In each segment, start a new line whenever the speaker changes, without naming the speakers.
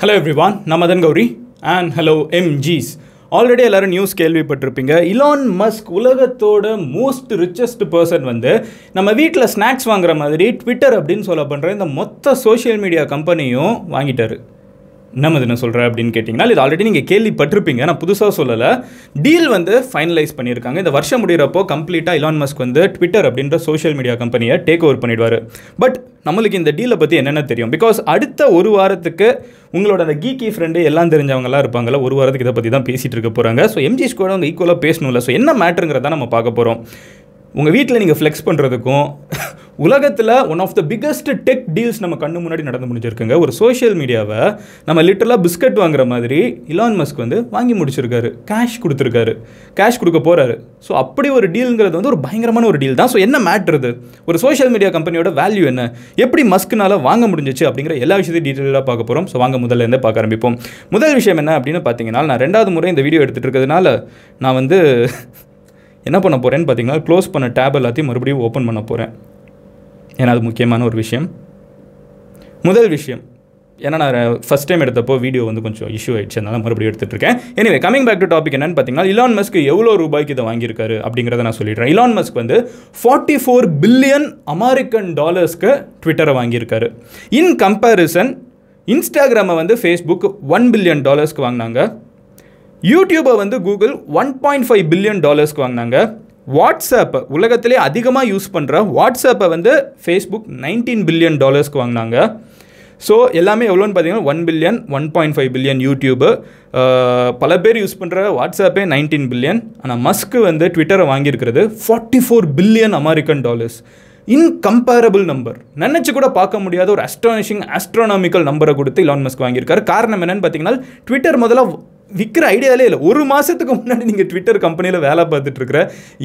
Hello everyone நம்ம Madan Gowri. And hello எம்ஜிஸ் already எல்லோரும் நியூஸ் கேள்விப்பட்டிருப்பீங்க. இலான் மஸ்க் உலகத்தோட மோஸ்ட் ரிச்சஸ்ட் பர்சன் வந்து நம்ம வீட்டில் ஸ்நாக்ஸ் வாங்குற மாதிரி ட்விட்டர் அப்படின்னு சொல்ல பண்ணுற இந்த மொத்த சோஷியல் மீடியா கம்பெனியும் வாங்கிட்டாரு. என்ன என்ன சொல்கிறேன் அப்படின்னு கேட்டிங்கன்னா இது ஆல்ரெடி நீங்கள் கேள்விப்பட்டிருப்பீங்க. நான் புதுசாக சொல்லலை. டீல் வந்து ஃபைனலைஸ் பண்ணியிருக்காங்க. இந்த வருஷம் முடிகிறப்போ கம்ப்ளீட்டாக இலான் மஸ்க் வந்து ட்விட்டர் அப்படின்ற சோஷியல் மீடியா கம்பெனியை டேக் ஓவர் பண்ணிடுவார். பட் நம்மளுக்கு இந்த டீலை பற்றி என்னென்ன தெரியும்? பிகாஸ் அடுத்த ஒரு வாரத்துக்கு உங்களோட அந்த கீக்கி ஃப்ரெண்டு எல்லாம் தெரிஞ்சவங்களாம் இருப்பாங்கல்ல ஒரு வாரத்துக்கு இதை பற்றி தான் பேசிகிட்டு இருக்க போகிறாங்க ஸோ எம்ஜி கூட அவங்க ஈக்குவலாக பேசணும்ல. ஸோ என்ன மேட்ருங்கிறத நம்ம பார்க்க போகிறோம் உங்கள் வீட்டில் நீங்கள் ஃப்ளெக்ஸ் பண்ணுறதுக்கும் உலகத்தில் one of the biggest tech deals நம்ம கண்ணு முன்னாடி நடந்து முடிஞ்சிருக்குங்க. ஒரு சோஷியல் மீடியாவை நம்ம லிட்டரலாக பிஸ்கட் வாங்குற மாதிரி இலான் மஸ்க் வந்து வாங்கி முடிச்சிருக்காரு. கேஷ் கொடுத்துருக்காரு. கேஷ் கொடுக்க போகிறாரு ஸோ அப்படி ஒரு டீலுங்கிறது வந்து ஒரு பயங்கரமான ஒரு டீல் தான். ஸோ என்ன மேட்ருது ஒரு சோஷியல் மீடியா கம்பெனியோட வேல்யூ என்ன? எப்படி மஸ்க்னால வாங்க முடிஞ்சிச்சு அப்படிங்கிற எல்லா விஷயத்தையும் டீட்டெயிலாக பார்க்க போகிறோம் ஸோ வாங்க முதல்ல இருந்தே பார்க்க ஆரம்பிப்போம். முதல் விஷயம் என்ன அப்படின்னு பார்த்தீங்கன்னா நான் ரெண்டாவது முறை இந்த வீடியோ எடுத்துகிட்டு இருக்கிறதுனால நான் வந்து என்ன பண்ண போகிறேன்னு பார்த்தீங்கன்னா க்ளோஸ் பண்ண டேப் எல்லாத்தையும் மறுபடியும் ஓப்பன் பண்ண போகிறேன் ஏன்னா அது முக்கியமான ஒரு விஷயம். முதல் விஷயம் ஏன்னா நான் ஃபஸ்ட் டைம் எடுத்தப்போ வீடியோ வந்து கொஞ்சம் இஷ்யூ ஆயிடுச்சு அதனால் மறுபடியும் எடுத்துகிட்டு இருக்கேன் anyway coming back to topic என்னன்னு பார்த்தீங்கன்னா இலான் மஸ்க் எவ்வளோ ரூபாய்க்கு இதை வாங்கியிருக்காரு அப்படிங்கிறத நான் சொல்லிடுறேன். இலான் மஸ்க் வந்து ஃபார்ட்டி ஃபோர் பில்லியன் அமெரிக்கன் டாலர்ஸ்க்கு ட்விட்டரை வாங்கியிருக்காரு. இன் கம்பேரிசன் இன்ஸ்டாகிராமை வந்து ஃபேஸ்புக் ஒன் பில்லியன் டாலர்ஸ்க்கு வாங்கினாங்க. யூடியூபை வந்து Google one point five billion டாலர்ஸ்க்கு வாங்கினாங்க. வாட்ஸ்அப்பை உலகத்திலே அதிகமாக யூஸ் பண்ணுற வாட்ஸ்அப்பை வந்து ஃபேஸ்புக் நைன்டீன் பில்லியன் டாலர்ஸ்க்கு வாங்கினாங்க. ஸோ எல்லாமே எவ்வளோன்னு பார்த்தீங்கன்னா one billion one point five billion YouTube பல பேர் யூஸ் பண்ணுற வாட்ஸ்அப்பே நைன்டீன் பில்லியன் ஆனால் மஸ்க்கு வந்து ட்விட்டரை வாங்கியிருக்கிறது forty four billion American dollars incomparable number நினச்சி கூட பார்க்க முடியாத ஒரு அஸ்ட்ரானிஷிங் ஆஸ்ட்ரானாமிக்கல் நம்பரை கொடுத்து இலான் மஸ்க் வாங்கியிருக்காரு. காரணம் என்னென்னு பார்த்தீங்கன்னா ட்விட்டர் முதல்ல விற்கிற ஐடியாலே இல்லை. ஒரு மாதத்துக்கு முன்னாடி நீங்கள் ட்விட்டர் கம்பெனியில் வேலை பார்த்துட்டு இருக்கிற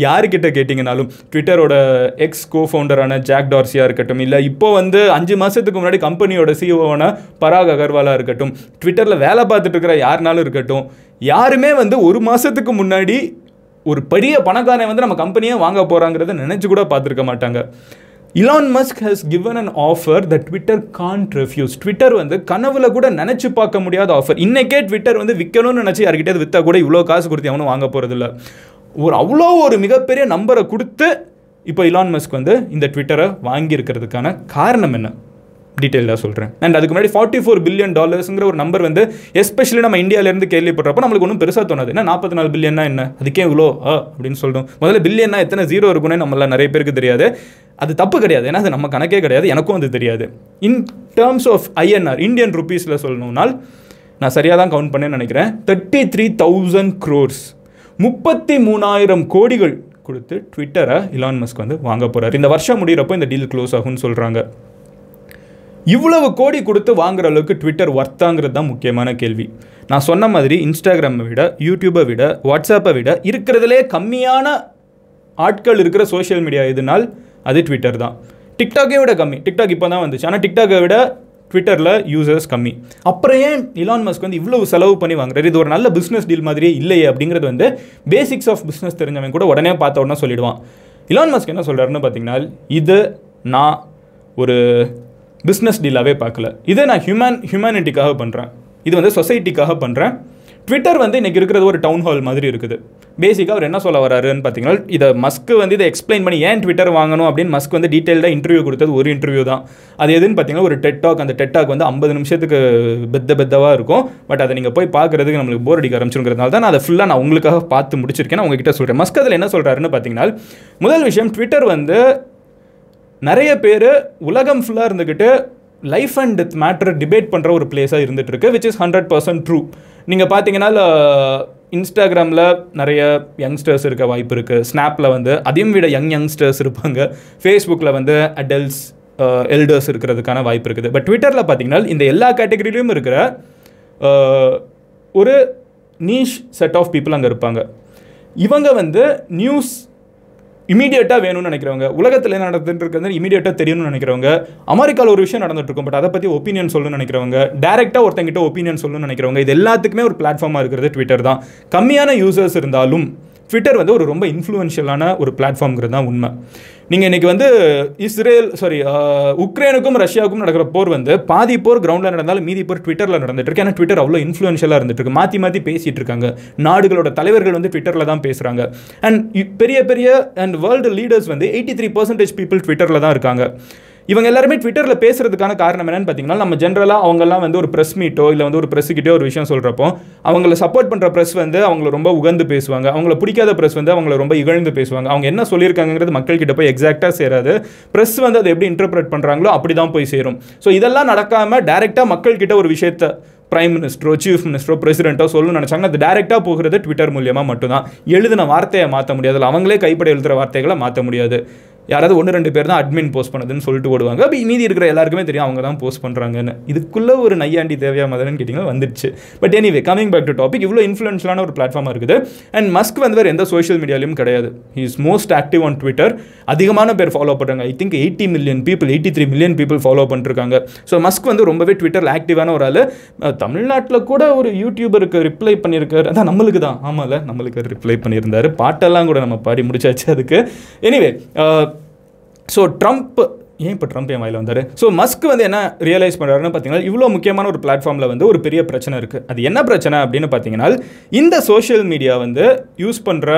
யாருக்கிட்ட கேட்டிங்கனாலும் ட்விட்டரோட எக்ஸ் கோ ஃபவுண்டரான ஜாக் டார்சியாக இருக்கட்டும் இல்லை இப்போ வந்து அஞ்சு மாதத்துக்கு முன்னாடி கம்பெனியோட சிஓவான பராக் அகர்வாலாக இருக்கட்டும் ட்விட்டரில் வேலை பார்த்துட்டு இருக்கிற யாருனாலும் இருக்கட்டும் யாருமே வந்து ஒரு மாதத்துக்கு முன்னாடி ஒரு பெரிய பணக்காரன் வந்து நம்ம கம்பெனியே வாங்க போகிறாங்கிறத நினச்சி கூட பார்த்துருக்க மாட்டாங்க. Elon Musk has given an offer the Twitter can't refuse Twitter வந்து கனவுல கூட நினச்சி பார்க்க முடியாத ஆஃபர் இன்னைக்கே ட்விட்டர் வந்து விற்கணும்னு நினச்சி யார்கிட்டயாவது விற்றா கூட இவ்வளோ காசு கொடுத்து அவனும் வாங்க போகிறதில்ல ஒரு அவ்வளோ ஒரு மிகப்பெரிய நம்பரை கொடுத்து இப்போ இலான் மஸ்க் வந்து இந்த ட்விட்டரை வாங்கியிருக்கிறதுக்கான காரணம் என்ன? டீட்டெயிலாக சொல்கிறேன் அண்ட் அதுக்கு முன்னாடி ஃபார்ட்டி ஃபோர் பில்லியன் டாலர்ஸுங்கிற ஒரு நம்பர் வந்து எஸ்பெஷலி நம்ம இந்தியாவிலேருந்து கேள்விப்படுறப்போ நம்மளுக்கு ஒன்றும் பெருசாக தோணாது. என்ன நாற்பத்தி நாலு பில்லியன்னா என்ன? அதுக்கே இவ்வளோ அப்படின்னு சொல்கிறோம் முதல்ல பில்லியன்னா எத்தனை? ஜீரோ இருக்குன்னு நம்மள நிறைய பேருக்கு தெரியாது. அது தப்பு கிடையாது. ஏன்னா அது நம்ம கணக்கே கிடையாது. எனக்கும் அது தெரியாது. In terms of INR Indian ருபீஸில் சொல்லணும்னால் நான் சரியாக தான் கவுண்ட் பண்ணேன்னு நினைக்கிறேன். தேர்ட்டி த்ரீ தௌசண்ட் க்ரோர்ஸ் முப்பத்தி மூணாயிரம் கோடிகள் கொடுத்து ட்விட்டரை இலான் மஸ்க் வந்து வாங்க போகிறார் இந்த வருஷம் முடிகிறப்போ இந்த டீல் க்ளோஸ் ஆகும்னு சொல்கிறாங்க இவ்வளவு கோடி கொடுத்து வாங்குற அளவுக்கு ட்விட்டர் ஒர்த்தாங்கிறது தான் முக்கியமான கேள்வி. நான் சொன்ன மாதிரி இன்ஸ்டாகிராமை விட யூடியூப்பை விட வாட்ஸ்அப்பை விட இருக்கிறதுலே கம்மியான ஆட்கள் இருக்கிற சோஷியல் மீடியா எதுனால் அது ட்விட்டர் தான். டிக்டாக்கை விட கம்மி. டிக்டாக் இப்போ தான் வந்துச்சு. ஆனால் டிக்டாக்கை விட ட்விட்டரில் யூசர்ஸ் கம்மி. அப்புறம் ஏன் இலான் மஸ்க் வந்து இவ்வளவு செலவு பண்ணி வாங்குறாரு? இது ஒரு நல்ல பிஸ்னஸ் டீல் மாதிரியே இல்லையே அப்படிங்கிறது வந்து பேசிக்ஸ் ஆஃப் பிஸ்னஸ் தெரிஞ்சவன் கூட உடனே பார்த்த உடனே சொல்லிடுவான். இலான் மஸ்க் என்ன சொல்கிறாருன்னு பார்த்தீங்கன்னா இது நான் ஒரு பிஸ்னஸ் டீலாகவே பார்க்கல. இதை நான் ஹியூமன் ஹியூமனிட்டிக்காக பண்ணுறேன் இது வந்து சொசைட்டிக்காக பண்ணுறேன் ட்விட்டர் வந்து இன்றைக்கி இருக்கிறது ஒரு டவுன் ஹால் மாதிரி இருக்குது. பேசிக்காக அவர் என்ன சொல்ல வராருன்னு பார்த்தீங்கன்னா இதை மஸ்க்கு வந்து இதை எக்ஸ்பிளைன் பண்ணி ஏன் ட்விட்டர் வாங்கணும் அப்படின்னு மஸ்க் வந்து டீட்டெயில்டாக இன்டர்வியூ கொடுத்தது ஒரு இன்டர்வியூ தான். அது எதுன்னு பார்த்தீங்கன்னா ஒரு டெட்டாக் அந்த டெட்டாக் வந்து ஐம்பது நிமிஷத்துக்கு பெத்த பெத்தவாக இருக்கும். பட் அதை நீங்கள் போய் பார்க்குறதுக்கு நம்மளுக்கு போர் அடிக்க ஆரம்பிச்சுங்கிறதுனால தான் நான் அதை ஃபுல்லாக நான் உங்களுக்காக பார்த்து முடிச்சிருக்கேன். நான் உங்ககிட்ட சொல்கிறேன் மஸ்க் அதில் என்ன சொல்கிறாருன்னு பார்த்தீங்கன்னா முதல் விஷயம் ட்விட்டர் வந்து நிறைய பேர் உலகம் ஃபுல்லாக இருந்துக்கிட்டு life and death matter debate பண்ணுற ஒரு பிளேஸாக இருந்துகிட்ருக்கு which is hundred percent true நீங்கள் பார்த்தீங்கன்னா இன்ஸ்டாகிராமில் நிறைய யங்ஸ்டர்ஸ் இருக்க வாய்ப்பு இருக்குது ஸ்னாப்பில் வந்து அதையும் விட யங் யங்ஸ்டர்ஸ் இருப்பாங்க. ஃபேஸ்புக்கில் வந்து அடல்ட்ஸ் எல்டர்ஸ் இருக்கிறதுக்கான வாய்ப்பு இருக்குது. பட் ட்விட்டரில் பார்த்தீங்கன்னா இந்த எல்லா கேட்டகரியிலையும் இருக்கிற ஒரு நீஷ் செட் ஆஃப் பீப்புள் அங்கே இருப்பாங்க. இவங்க வந்து நியூஸ் இமீடியட்டாக வேணும்னு நினைக்கிறவங்க உலகத்தில் என்ன நடந்துட்டு இருக்கிறது இமீடியட்டாக தெரியணும்னு நினைக்கிறவங்க அமெரிக்காவில் ஒரு விஷயம் நடந்துட்டு இருக்கும் பட் அதை பற்றி ஒப்பீனியன் சொல்லணும்னு நினைக்கிறவங்க டேரெக்டாக ஒருத்தங்கிட்ட ஒப்பீனியன் சொல்லணும்னு நினைக்கிறவங்க இது எல்லாத்துக்குமே ஒரு பிளாட்ஃபார்மாக இருக்கிறது ட்விட்டர் தான். கம்மியான யூசர்ஸ் இருந்தாலும் ட்விட்டர் வந்து ஒரு ரொம்ப இன்ஃப்ளூயன்ஷியலான ஒரு பிளாட்ஃபார்ம்ங்கிறது தான் உண்மை. நீங்கள் இன்றைக்கி வந்து இஸ்ரேல் சாரி உக்ரைனுக்கும் ரஷ்யாவுக்கும் நடக்கிற போர் வந்து பாதி போர் கிரவுண்டில் நடந்தாலும் மீதி போர் ட்விட்டரில் நடந்துட்டு இருக்கு. ஏன்னா ட்விட்டர் அவ்வளோ இன்ஃப்ளூயன்ஷியலாக இருந்துட்டு இருக்கு. மாற்றி மாற்றி பேசிகிட்டு இருக்காங்க. நாடுகளோட தலைவர்கள் வந்து ட்விட்டரில் தான் பேசுகிறாங்க அண்ட் பெரிய பெரிய அண்ட் வேர்ல்டு லீடர்ஸ் வந்து எயிட்டி த்ரீ பர்சன்டேஜ் பீப்புள் ட்விட்டரில் தான் இருக்காங்க. இவங்க எல்லாருமே ட்விட்டரில் பேசுறதுக்கான காரணம் என்னன்னு பார்த்தீங்கன்னா நம்ம ஜென்ரலாக அவங்கெல்லாம் வந்து ஒரு ப்ரெஸ் மீட்டோ இல்லை வந்து ஒரு ப்ரெஸ்ஸுக்கிட்டே ஒரு விஷயம் சொல்கிறப்போ அவங்கள சப்போர்ட் பண்ணுற ப்ரெஸ் வந்து அவங்கள ரொம்ப உகந்து பேசுவாங்க. அவங்கள பிடிக்காத ப்ரெஸ் வந்து அவங்கள ரொம்ப இகழ்ந்து பேசுவாங்க. அவங்க என்ன சொல்லியிருக்காங்கிறது மக்கள்கிட்ட போய் எக்ஸாக்டாக சேராது. ப்ரெஸ் வந்து அதை எப்படி இன்டர்பிரேட் பண்ணுறாங்களோ அப்படி தான் போய் சேரும். ஸோ இதெல்லாம் நடக்காமல் டேரெக்டாக மக்கள்கிட்ட ஒரு விஷயத்தை பிரைம் மினிஸ்டரோ சீஃப் மினிஸ்டரோ பிரசிடென்ட்டோ சொல்லணும்னு நினச்சாங்கன்னா அது டேரெக்டாக போகிறது ட்விட்டர் மூலியமாக மட்டும்தான். எழுதின வார்த்தையை மாற்ற முடியாது இல்லை அவங்களே கைப்பட எழுதுகிற வார்த்தைகளை மாற்ற முடியாது. யாராவது ஒன்று ரெண்டு பேர் தான் அட்மின் போஸ்ட் பண்ணதுன்னு சொல்லிட்டு ஓடுவாங்க. அப்போ மீதி இருக்கிற எல்லாருக்குமே தெரியும் அவங்க தான் போஸ்ட் பண்ணுறாங்கன்னு இதுக்குள்ளே ஒரு நையாண்டி தேவையா மதன்னு கேட்டிங்கன்னா வந்துடுச்சு but anyway coming back to topic இவ்வளோ இன்ஃப்ளூன்ஸ்லான ஒரு பிளாட்ஃபார்மாக இருக்குது. அண்ட் மஸ்க் வந்து வேறு எந்த சோஷியல் மீடியாலையும் கிடையாது. He is most active on Twitter அதிகமான பேர் ஃபாலோ பண்ணுறாங்க I think eighty million people eighty three million people follow பண்ணிருக்காங்க. ஸோ மஸ்க் வந்து ரொம்பவே ட்விட்டரில் ஆக்டிவான ஒரு ஆள். தமிழ்நாட்டில் கூட ஒரு யூடியூபருக்கு ரிப்ளை பண்ணியிருக்காரு அதான் நம்மளுக்கு தான். ஆமாம்ல நம்மளுக்கு ரிப்ளை பண்ணியிருந்தார். பாட்டெல்லாம் கூட நம்ம பாடி முடிச்சாச்சு அதுக்கு. எனிவே ஸோ ட்ரம்ப் ஏன் இப்போ ட்ரம்ப் என் வாயில் வந்தார்? ஸோ மஸ்க் வந்து என்ன ரியலைஸ் பண்ணுறாருன்னு பார்த்தீங்கன்னா இவ்வளோ முக்கியமான ஒரு பிளாட்ஃபார்மில் வந்து ஒரு பெரிய பிரச்சனை இருக்குது அது என்ன பிரச்சனை அப்படின்னு பார்த்தீங்கன்னா இந்த சோஷியல் மீடியா வந்து யூஸ் பண்ணுற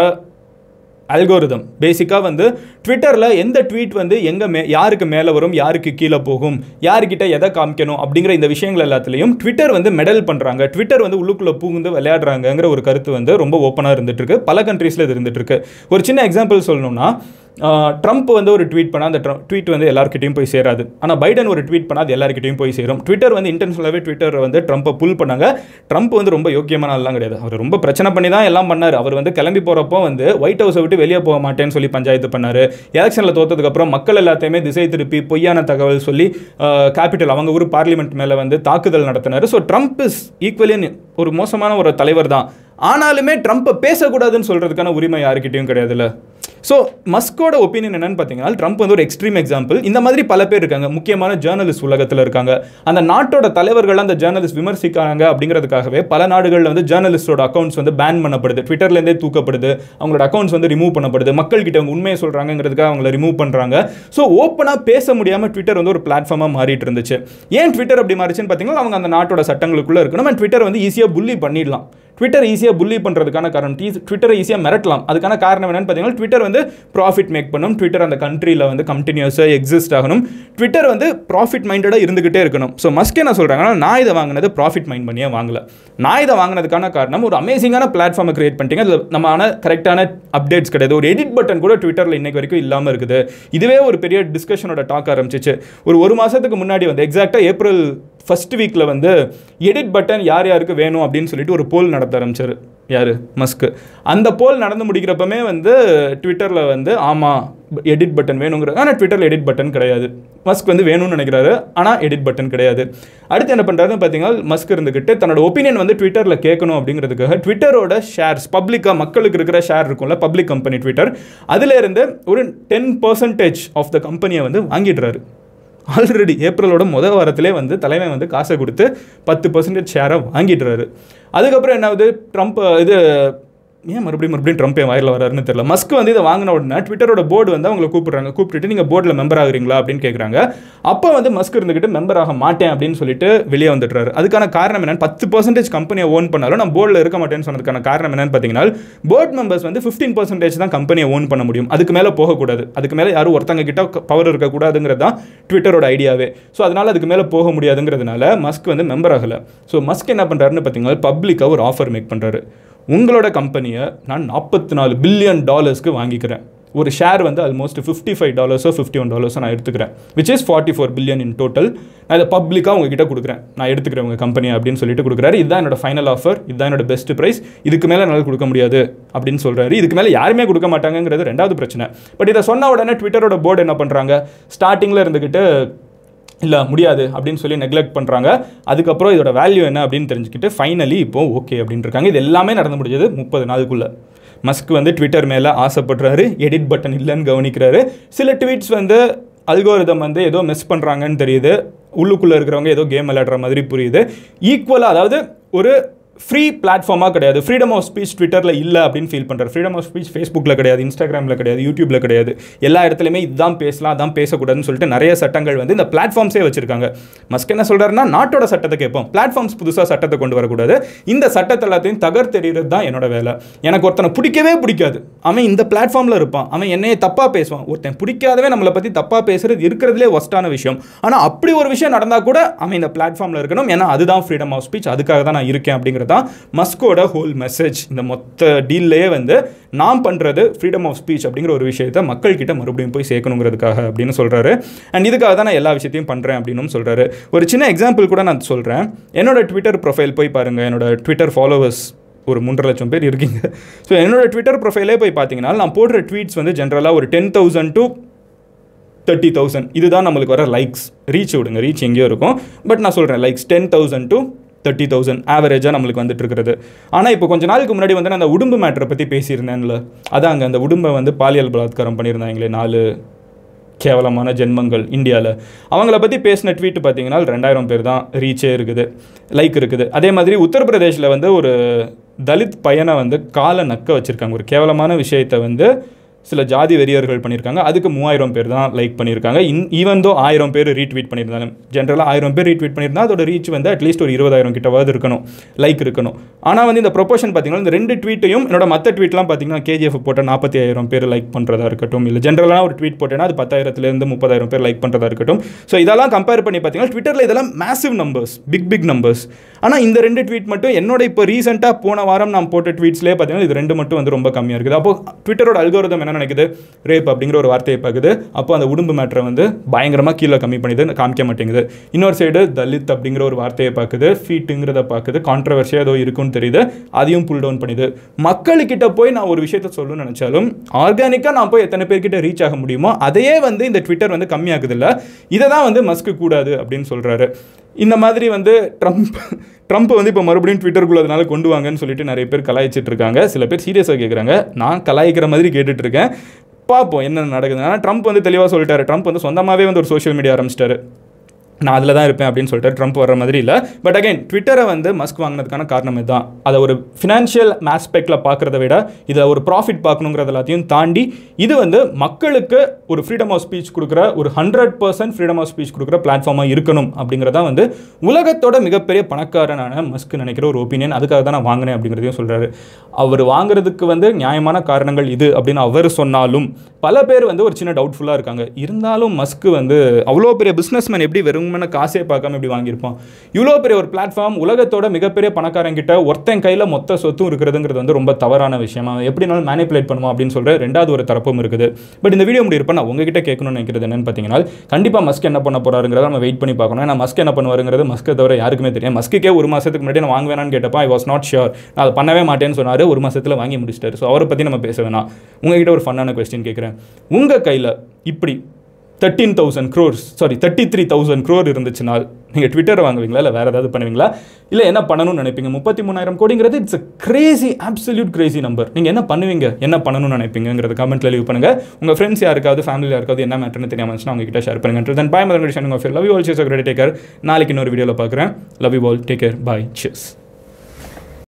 அல்கோரிதம் பேசிக்காக வந்து ட்விட்டரில் எந்த ட்வீட் வந்து எங்கே மே யாருக்கு மேலே வரும் யாருக்கு கீழே போகும் யாருக்கிட்ட எதை காமிக்கணும் அப்படிங்கிற இந்த விஷயங்கள் எல்லாத்துலேயும் ட்விட்டர் வந்து மெடல் பண்ணுறாங்க ட்விட்டர் வந்து உள்ளுக்குள்ளே பூந்து விளையாடுறாங்கங்கிற ஒரு கருத்து வந்து ரொம்ப ஓப்பனாக இருந்துகிட்ருக்கு பல கண்ட்ரீஸில் இது இருந்துகிட்ருக்கு ஒரு சின்ன எக்ஸாம்பிள் சொல்லணும்னா ட்ரம்ப் வந்து ஒரு ட்வீட் பண்ணால் அந்த ட்வீட் வந்து எல்லாருக்கிட்டையும் போய் சேராது. ஆனால் பைடன் ஒரு ட்வீட் பண்ணால் அது எல்லாருக்கிட்டையும் போய் சேரும். ட்விட்டர் வந்து இன்டென்ஷனலாகவே ட்விட்டர் வந்து ட்ரம்ப்பை புல் பண்ணாங்க. ட்ரம்ப் வந்து ரொம்ப யோக்கியமான ஆள்லாம் கிடையாது. அவர் ரொம்ப பிரச்சனை பண்ணி தான் எல்லாம் பண்ணார். அவர் வந்து கிளம்பி போகிறப்போ வந்து ஒயிட் ஹவுஸை விட்டு வெளியே போக மாட்டேன்னு சொல்லி பஞ்சாயத்து பண்ணார். எலெக்ஷனில் தோத்ததுக்கப்புறம் மக்கள் எல்லாத்தையுமே திசை திருப்பி பொய்யான தகவல் சொல்லி கேபிட்டல் அவங்க ஊர் பார்லிமெண்ட் மேலே வந்து தாக்குதல் நடத்தினார். ஸோ ட்ரம்ப் இஸ் ஈக்குவலி ஒரு மோசமான ஒரு தலைவர் தான். ஆனாலுமே ட்ரம்ப்பை பேசக்கூடாதுன்னு சொல்கிறதுக்கான உரிமை யாருக்கிட்டையும் கிடையாதுல்ல. ஸோ மஸ்கோட ஒப்பீனியன் என்னன்னு பார்த்தீங்கன்னா ட்ரம்ப் வந்து ஒரு எக்ஸ்ட்ரீம் எக்ஸாம்பிள் இந்த மாதிரி பல பேர் இருக்காங்க. முக்கியமான ஜேர்னலிஸ்ட் உலகத்தில் இருக்காங்க. அந்த நாட்டோட தலைவர்கள் அந்த ஜேர்னலிஸ்ட் விமர்சிக்கிறாங்க அப்படிங்கிறதுக்காகவே பல நாடுகளில் வந்து ஜேர்னலிஸ்டோட அக்கௌண்ட்ஸ் வந்து பேன் பண்ணப்படுது. ட்விட்டர்லேருந்தே தூக்கப்படுது. அவங்களோட அக்கௌண்ட்ஸ் வந்து ரிமூவ் பண்ணப்படுது. மக்கள்கிட்ட அவங்க உண்மையை சொல்கிறாங்கிறதுக்காக அவங்கள ரிமூவ் பண்ணுறாங்க ஸோ ஓப்பனாக பேச முடியாமல் ட்விட்டர் வந்து ஒரு பிளாட்ஃபார்மாக மாறிட்டு இருந்துச்சு. ஏன் ட்விட்டர் அப்படி மாறிச்சுன்னு பார்த்தீங்கன்னா அவங்க அந்த நாட்டோட சட்டங்களுக்குள்ளே இருக்கணும். ட்விட்டர் வந்து ஈஸியாக புள்ளி பண்ணிடலாம். ட்விட்டர் ஈஸியாக புள்ளி பண்ணுறதுக்கான காரணம். டீ ட்விட்டரை ஈஸியாக மிரட்டலாம். அதுக்கான காரணம் என்னென்னு பார்த்தீங்கன்னா ட்விட்டர் வந்து ப்ராஃபிட் மேக் பண்ணும். ட்விட்டர் அந்த கண்ட்ரியில் வந்து கண்டினியூஸாக எக்ஸிஸ்ட் ஆகணும். ட்விட்டர் வந்து ப்ராஃபிட் மைண்டடாக இருந்துகிட்டே இருக்கணும். ஸோ மஸ்க் என்ன சொல்கிறாங்கன்னா நான் இதை வாங்கினது ப்ராஃபிட் மைண்ட் பண்ணியே வாங்கல. நான் இதை வாங்கினதுக்கான காரணம் ஒரு அமேசிங்கான பிளாட்ஃபார்மை கிரியேட் பண்ணிட்டீங்க. அதில் நம்ம கரெக்டான அப்டேட்ஸ் கிடையாது. ஒரு எடிட் பட்டன் கூட ட்விட்டரில் இன்றைக்கு வரைக்கும் இல்லாமல் இருக்குது. இதுவே ஒரு பெரிய டிஸ்கஷனோட டாக் ஆரம்பிச்சிச்சு. ஒரு ஒரு மாதத்துக்கு முன்னாடி வந்து எக்ஸாக்டாக ஏப்ரல் ஃபஸ்ட் வீக்கில் வந்து எடிட் பட்டன் யார் யாருக்கு வேணும்? அப்படின்னு சொல்லிட்டு ஒரு போல் நடத்த ஆரம்பிச்சார். யார்? மஸ்க்கு அந்த போல் நடந்து முடிக்கிறப்பமே வந்து ட்விட்டரில் வந்து ஆமாம் எடிட் பட்டன் வேணுங்கிற ஆனால் ட்விட்டரில் எடிட் பட்டன் கிடையாது. மஸ்க் வந்து வேணும்னு நினைக்கிறாரு ஆனால் எடிட் பட்டன் கிடையாது. அடுத்து என்ன பண்ணுறாருன்னு பார்த்தீங்கன்னா மஸ்க் இருந்துக்கிட்டு தன்னோட ஒப்பீனியன் வந்து ட்விட்டரில் கேட்கணும் அப்படிங்கிறதுக்காக ட்விட்டரோட ஷேர்ஸ் பப்ளிக்காக மக்களுக்கு இருக்கிற ஷேர் இருக்கும்ல பப்ளிக் கம்பெனி ட்விட்டர் அதிலேருந்து ஒரு டென் பர்சன்டேஜ் ஆஃப் த கம்பெனியை வந்து வாங்கிடுறாரு. ஆல்ரெடி ஏப்ரலோட முதல் வாரத்திலே வந்து தலைமை வந்து காசை கொடுத்து பத்து பர்சன்டேஜ் ஷேரை வாங்கிட்டுறாரு அதுக்கப்புறம் என்னாவது ட்ரம்ப் இது ஏன் மறுபடியும் மறுபடியும் ட்ரம்ப் என் வாயில் வராருன்னு தெரியல. மஸ்க் வந்து இதை வாங்கின உடனே ட்விட்டரோட போர்டு வந்து அவங்களை கூப்பிடுறாங்க. கூப்பிட்டுட்டு நீங்கள் போர்டில் மெம்பர் ஆகுறீங்களா? அப்படின்னு கேட்குறாங்க அப்போ வந்து மஸ்க் இருந்துக்கிட்டு மெம்பர் ஆக மாட்டேன் அப்படின்னு சொல்லிட்டு வெளியே வந்துடுறாரு. அதுக்கான காரணம் என்னென்னு பத்து பர்சன்டேஜ் கம்பெனியை ஓன் பண்ணாலும் நான் போர்டில் இருக்க மாட்டேன்னு சொன்னதுக்கான காரணம் என்னென்னு பார்த்தீங்கன்னா போர்ட் மெம்பர்ஸ் வந்து ஃபிஃப்டீன் பர்சன்டேஜ் தான் கம்பெனியை ஓன் பண்ண முடியும். அதுக்கு மேலே போகக்கூடாது. அதுக்கு மேலே யாரும் ஒருத்தங்க கிட்ட பவர் இருக்கக்கூடாதுங்கிறது தான் ட்விட்டரோட ஐடியாவே ஸோ அதனால் அதுக்கு மேலே போக முடியாதுங்கிறதுனால மஸ்க் வந்து மெம்பர் ஆகலை. ஸோ மஸ்க் என்ன பண்ணுறாருன்னு பார்த்தீங்கன்னா பப்ளிக்காக ஒரு ஆஃபர் மேக் பண்ணுறாரு உங்களோட கம்பெனியை நான் நாற்பத்தி நாலு பில்லியன் டாலர்ஸ்க்கு வாங்கிக்கிறேன். ஒரு ஷேர் வந்து ஆல்மோஸ்ட் ஃபிஃப்டி ஃபைவ் டாலர்ஸோ ஃபிஃப்டி ஒன் டாலர்ஸோ நான் எடுத்துக்கிறேன். Which is forty four billion in total நான் இதை பப்ளிக்காக உங்ககிட்ட கொடுக்குறேன். நான் எடுத்துக்கிறேன் உங்கள் கம்பெனி அப்படின்னு சொல்லிட்டு கொடுக்குறாரு. இதுதான் என்னோட ஃபைனல் ஆஃபர் இதுதான் என்னோட பெஸ்ட் ப்ரைஸ் இதுக்கு மேலே என்னால் கொடுக்க முடியாது அப்படின்னு சொல்கிறாரு இதுக்கு மேலே யாருமே கொடுக்க மாட்டாங்கங்கிறது ரெண்டாவது பிரச்சனை. பட் இதை சொன்ன உடனே ட்விட்டரோட போர்டு என்ன பண்ணுறாங்க ஸ்டார்டிங்கில் இருந்துக்கிட்டு இல்லை முடியாது அப்படின்னு சொல்லி நெக்லெக்ட் பண்ணுறாங்க அதுக்கப்புறம் இதோட வேல்யூ என்ன அப்படின்னு தெரிஞ்சுக்கிட்டு ஃபைனலி இப்போ ஓகே அப்படின்னு இருக்காங்க. இது எல்லாமே நடந்து முடிஞ்சது முப்பது நாளுக்குள்ளே. மஸ்க் வந்து ட்விட்டர் மேலே ஆசைப்படுறாரு எடிட் பட்டன் இல்லைன்னு கவனிக்கிறாரு. சில ட்வீட்ஸ் வந்து அல்கோரிதம் வந்து ஏதோ மிஸ் பண்ணுறாங்கன்னு தெரியுது. உள்ளுக்குள்ளே இருக்கிறவங்க ஏதோ கேம் விளையாடுற மாதிரி புரியுது. ஈக்குவலாக அதாவது ஒரு ஃப்ரீ பிளாட்ஃபார்மாக கிடையாது. ஃப்ரீடம் ஆஃப் ஸ்பீச் ட்விட்டரில் இல்லை அப்படின்னு ஃபீல் பண்ணுறாரு ஃப்ரீடம் ஆஃப் ஸ்பீச் ஃபேஸ்புக்கில் கிடையாது இன்ஸ்டாகிராமில் கிடையாது யூடியூப்பில் கிடையாது. எல்லா இடத்துலையுமே இதுதான் பேசலாம் அதான் பேசக்கூடாதுன்னு சொல்லிட்டு நிறைய சட்டங்கள் வந்து இந்த பிளாட்ஃபார்ம்ஸே வச்சிருக்காங்க. மஸ்க் என்ன சொல்கிறாருன்னா நாட்டோட சட்டத்தை கேட்போம். பிளாட்ஃபார்ம்ஸ் புதுசாக சட்டத்தை கொண்டு வரக்கூடாது. இந்த சட்டத்தை எல்லாத்தையும் தகர் தெரிகிறது தான் என்னோட வேலை. எனக்கு ஒருத்தனை பிடிக்கவே பிடிக்காது. அவன் இந்த பிளாட்ஃபார்மில் இருப்பான். அவன் என்னையே தப்பாக பேசுவான். ஒருத்தன் பிடிக்காதவே நம்மளை பற்றி தப்பாக பேசுறது இருக்கிறதுலே ஒஸ்ட்டான விஷயம். ஆனால் அப்படி ஒரு விஷயம் நடந்தால் கூட அவன் இந்த பிளாட்ஃபார்மில் இருக்கணும். ஏன்னா அதுதான் ஃப்ரீடம் ஆஃப் ஸ்பீச் அதுக்காக தான் நான் இருக்கேன் அப்படிங்கிறது தான் மஸ்கோட ஹோல் மெசேஜ் இந்த மொத்த டீல்லையே வந்து நாம் பண்ணுறது ஃப்ரீடம் ஆஃப் ஸ்பீச் அப்படிங்கிற ஒரு விஷயத்தை மக்கள்கிட்ட மறுபடியும் போய் சேர்க்கணுங்கிறதுக்காக அப்படின்னு சொல்கிறாரு அண்ட் இதுக்காக தான் நான் எல்லா விஷயத்தையும் பண்ணுறேன் அப்படின்னு சொல்கிறாரு ஒரு சின்ன எக்ஸாம்பிள் கூட நான் சொல்கிறேன் என்னோட ட்விட்டர் ப்ரொஃபைல் போய் பாருங்கள் என்னோட ட்விட்டர் ஃபாலோவர்ஸ் ஒரு மூன்றரை லட்சம் பேர் இருக்கீங்க. ஸோ என்னோட ட்விட்டர் ப்ரொஃபைலே போய் பார்த்தீங்கன்னா நான் போடுற ட்வீட்ஸ் வந்து ஜென்ரலாக ஒரு ten thousand to thirty thousand இதுதான் நம்மளுக்கு வர லைக்ஸ் ரீச் விடுங்க. ரீச் எங்கேயோ இருக்கும். பட் நான் சொல்கிறேன் likes ten thousand to thirty thousand ஆவரேஜாக நம்மளுக்கு வந்துட்டு இருக்கிறது ஆனால் இப்போ கொஞ்ச நாளுக்கு முன்னாடி வந்து நான் அந்த உடும்பு மேட்டரை பற்றி பேசியிருந்தேன்ல. அதான் அங்கே அந்த உடும்பை வந்து பாலியல் பலாத்காரம் பண்ணியிருந்தாங்களே நாலு கேவலமான ஜென்மங்கள் இந்தியாவில் அவங்கள பற்றி பேசின ட்வீட் பார்த்தீங்கன்னா ரெண்டாயிரம் பேர் தான் ரீச்சே இருக்குது லைக் இருக்குது. அதே மாதிரி உத்தரப்பிரதேஷில் வந்து ஒரு தலித் பையனை வந்து காலை நக்க வச்சுருக்காங்க. ஒரு கேவலமான விஷயத்தை வந்து சில ஜாதி வெறியர்கள் பண்ணியிருக்காங்க. அதுக்கு மூவாயிரம் பேர் தான் லைக் பண்ணியிருக்காங்க. இன் ஈவன் தோ ஆயிரம் பேர் ரீட்வீட் பண்ணியிருந்தாலும் ஜென்ரலாக ஆயிரம் பேர் ரீட்வீட் பண்ணியிருந்தா அதோட ரீச் வந்து அட்லீஸ்ட் ஒரு இருபதாயிரம் கிட்டவாவது இருக்கணும். லைக் இருக்கணும். ஆனால் வந்து இந்த ப்ரொபோஷன் பார்த்தீங்கன்னா இந்த ரெண்டு ட்வீட்டையும் என்னோட மற்ற ட்வீட்லாம் பார்த்தீங்கன்னா கேஜிஎஃப் போட்ட நாற்பத்தி ஆயிரம் பேர் லைக் பண்ணுறதா இருக்கட்டும். இல்லை ஜென்ரலாக ஒரு ட்வீட் போட்டேன்னா அது பத்தாயிரத்துலேருந்து முப்பதாயிரம் பேர் லைக் பண்ணுறதா இருக்கட்டும். ஸோ இதெல்லாம் கம்பேர் பண்ணி பார்த்தீங்கன்னா ட்விட்டரில் இதெல்லாம் massive numbers big big numbers ஆனால் இந்த ரெண்டு ட்வீட் மட்டும் என்னோட இப்போ ரீசெண்டாக போன வாரம் நான் போட்ட ட்வீட்ஸ்லேயே பார்த்தீங்கன்னா இது ரெண்டு மட்டும் வந்து ரொம்ப கம்மியாக இருக்குது. அப்போ ட்விட்டரோட அல்கோரிதம் என்ன நினைக்குது? ரேப் அப்படிங்கிற ஒரு வார்த்தையை பார்க்குது அப்போ அந்த உடும்பு மேட்டரை வந்து பயங்கரமாக கீழே கம்மி பண்ணிது காமிக்க மாட்டேங்குது. இன்னொரு சைடு தலித் அப்படிங்கிற ஒரு வார்த்தையை பார்க்குது ஃபீட்டுங்கிறத பார்க்குது கான்ட்ரவர்ஷியாக ஏதோ இருக்குன்னு தெரியுது அதையும் புல் டவுன் பண்ணிது. மக்கள்கிட்ட போய் நான் ஒரு விஷயத்த சொல்லணும்னு நினச்சாலும் ஆர்கானிக்காக நான் போய் எத்தனை பேர்கிட்ட ரீச் ஆக முடியுமோ அதையே வந்து இந்த ட்விட்டர் வந்து கம்மியாகுது இல்லை இதை தான் வந்து மஸ்க்கு கூடாது அப்படின்னு சொல்கிறாரு இந்த மாதிரி வந்து ட்ரம்ப் ட்ரம்ப் வந்து இப்போ மறுபடியும் ட்விட்டருக்குள்ள அதனால கொண்டு வாங்கன்னு சொல்லிட்டு நிறைய பேர் கலாய்ச்சிட்டு இருக்காங்க. சில பேர் சீரியஸாக கேட்குறாங்க நான் கலாய்க்கிற மாதிரி கேட்டுட்டு இருக்கேன். பார்ப்போம் என்ன நடக்குது ஆனால் ட்ரம்ப் வந்து தெளிவாக சொல்லிட்டாரு. ட்ரம்ப் வந்து சொந்தமாகவே வந்து ஒரு சோஷியல் மீடியா ஆரம்பிச்சிட்டாரு. நான் அதில் தான் இருப்பேன் அப்படின்னு சொல்லிட்டு ட்ரம்ப் வர மாதிரி இல்லை. பட் அகைன் ட்விட்டரை வந்து மஸ்க் வாங்கினதுக்கான காரணம் இதுதான். அதை ஒரு ஃபினான்ஷியல் ஆஸ்பெக்டில் பார்க்குறத விட இதை ஒரு ப்ராஃபிட் பார்க்கணுங்கிறது எல்லாத்தையும் தாண்டி இது வந்து மக்களுக்கு ஒரு ஃப்ரீடம் ஆஃப் ஸ்பீச் கொடுக்குற ஒரு hundred percent freedom of speech கொடுக்குற பிளாட்ஃபார்மாக இருக்கணும் அப்படிங்கிறதா வந்து உலகத்தோட மிகப்பெரிய பணக்காரனான மஸ்க் நினைக்கிற ஒரு ஒப்பீனியன் அதுக்காக தான் நான் வாங்கினேன் அப்படிங்கிறதையும் சொல்கிறாரு அவர் வாங்குறதுக்கு வந்து நியாயமான காரணங்கள் இது அப்படின்னு அவர் சொன்னாலும் பல பேர் வந்து ஒரு சின்ன டவுட்ஃபுல்லாக இருக்காங்க. இருந்தாலும் மஸ்க்கு வந்து அவ்வளோ பெரிய பிஸ்னஸ்மேன் எப்படி வெறும் பண்ண காசே பார்க்காம இப்படி வாங்கியிருப்போம். இவ்வளோ பெரிய ஒரு பிளாட்ஃபார்ம் உலகத்தோட மிகப்பெரிய பணக்காரங்கிட்ட ஒருத்தன் கையில் மொத்த சொத்தும் இருக்கிறதுங்கிறது வந்து ரொம்ப தவறான விஷயமா எப்படினாலும் மேனிப்புலேட் பண்ணுவோம் அப்படின்னு சொல்கிற ரெண்டாவது ஒரு தரப்பும் இருக்குது. பட் இந்த வீடியோ முடியிருப்ப நான் உங்ககிட்ட கேட்கணும்னு நினைக்கிறது என்னன்னு பார்த்தீங்கன்னா கண்டிப்பாக மஸ்க் என்ன பண்ண போறாருங்கிறத நம்ம வெயிட் பண்ணி பார்க்கணும். ஏன்னா மஸ்க் என்ன பண்ணுவாருங்கிறது மஸ்க்கை தவிர யாருக்குமே தெரியும் மஸ்க்குக்கே ஒரு மாதத்துக்கு முன்னாடி நான் வாங்க வேணான்னு கேட்டப்ப ஐ வாஸ் நாட் ஷியோர் நான் அதை பண்ணவே மாட்டேன்னு சொன்னார். ஒரு மாதத்தில் வாங்கி முடிச்சிட்டாரு. ஸோ அவரை பற்றி நம்ம பேச வேணாம். உங்ககிட்ட ஒரு ஃபன்னான கொஸ்டின் கேட்குறேன். உங்கள் கையில் இப்படி thirteen thousand crores sorry thirty three thousand crore இருந்துச்சுன்னா நீங்கள் ட்விட்டர் வாங்குவீங்களா இல்லை வேறு ஏதாவது பண்ணுவீங்களா? இல்லை என்ன பண்ணணும்னு நினைப்பீங்க? முப்பத்தி மூணாயிரம் கோடிங்கிறது it's a crazy absolute crazy number நீங்கள் என்ன பண்ணுவீங்க? என்ன பண்ணணும்னு நினைப்பீங்கிறது கமெண்ட்டில் லீவ் பண்ணுங்கள் உங்கள் ஃப்ரெண்ட்ஸ் யாருக்காவது ஃபேமிலி யாருக்காவது என்ன மேட்டர்னு தெரியாமல் இருந்துச்சுன்னா அவங்ககிட்ட ஷேர் பண்ணுங்கள் then bye Madan love you all chase கிரெடி டேக்கர் நாளைக்கு இன்னொரு வீடியோவில் பார்க்குறேன். Love you all take care bye cheers